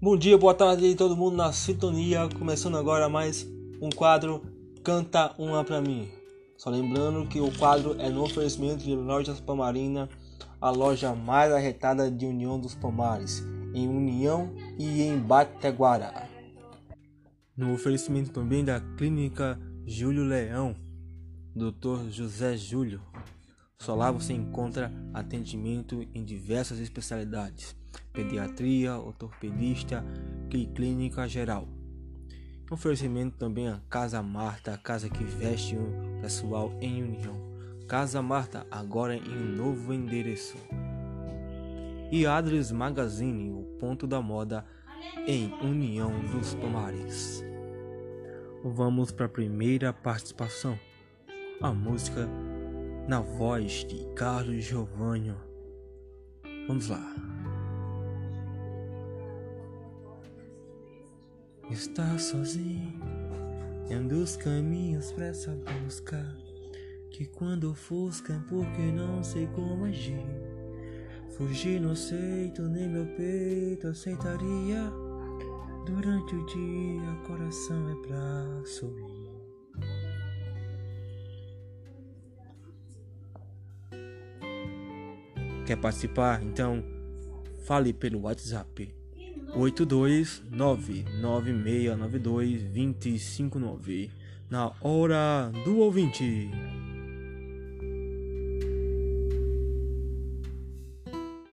Bom dia, boa tarde todo mundo na sintonia. Começando agora mais um quadro Canta uma pra mim. Só lembrando que o quadro é no oferecimento de Lojas Pamarina, a loja mais arretada de União dos Palmares, em União e em Bateguara. No oferecimento também da Clínica Júlio Leão, Dr. José Júlio. Só lá você encontra atendimento em diversas especialidades pediatria, ortopedista e clínica geral. Oferecimento também a Casa Marta, a casa que veste o pessoal em união. Casa Marta, agora em um novo endereço. E Adres Magazine, o ponto da moda em União dos Tomares. Vamos para a primeira participação. A música na voz de Carlos Giovanni. Vamos lá. Está sozinho em dos caminhos pra essa busca. Que quando ofusca é porque não sei como agir. Fugir no aceito, nem meu peito aceitaria. Durante o dia, coração é pra sorrir. Quer participar? Então fale pelo WhatsApp 8299692 259 na hora do ouvinte.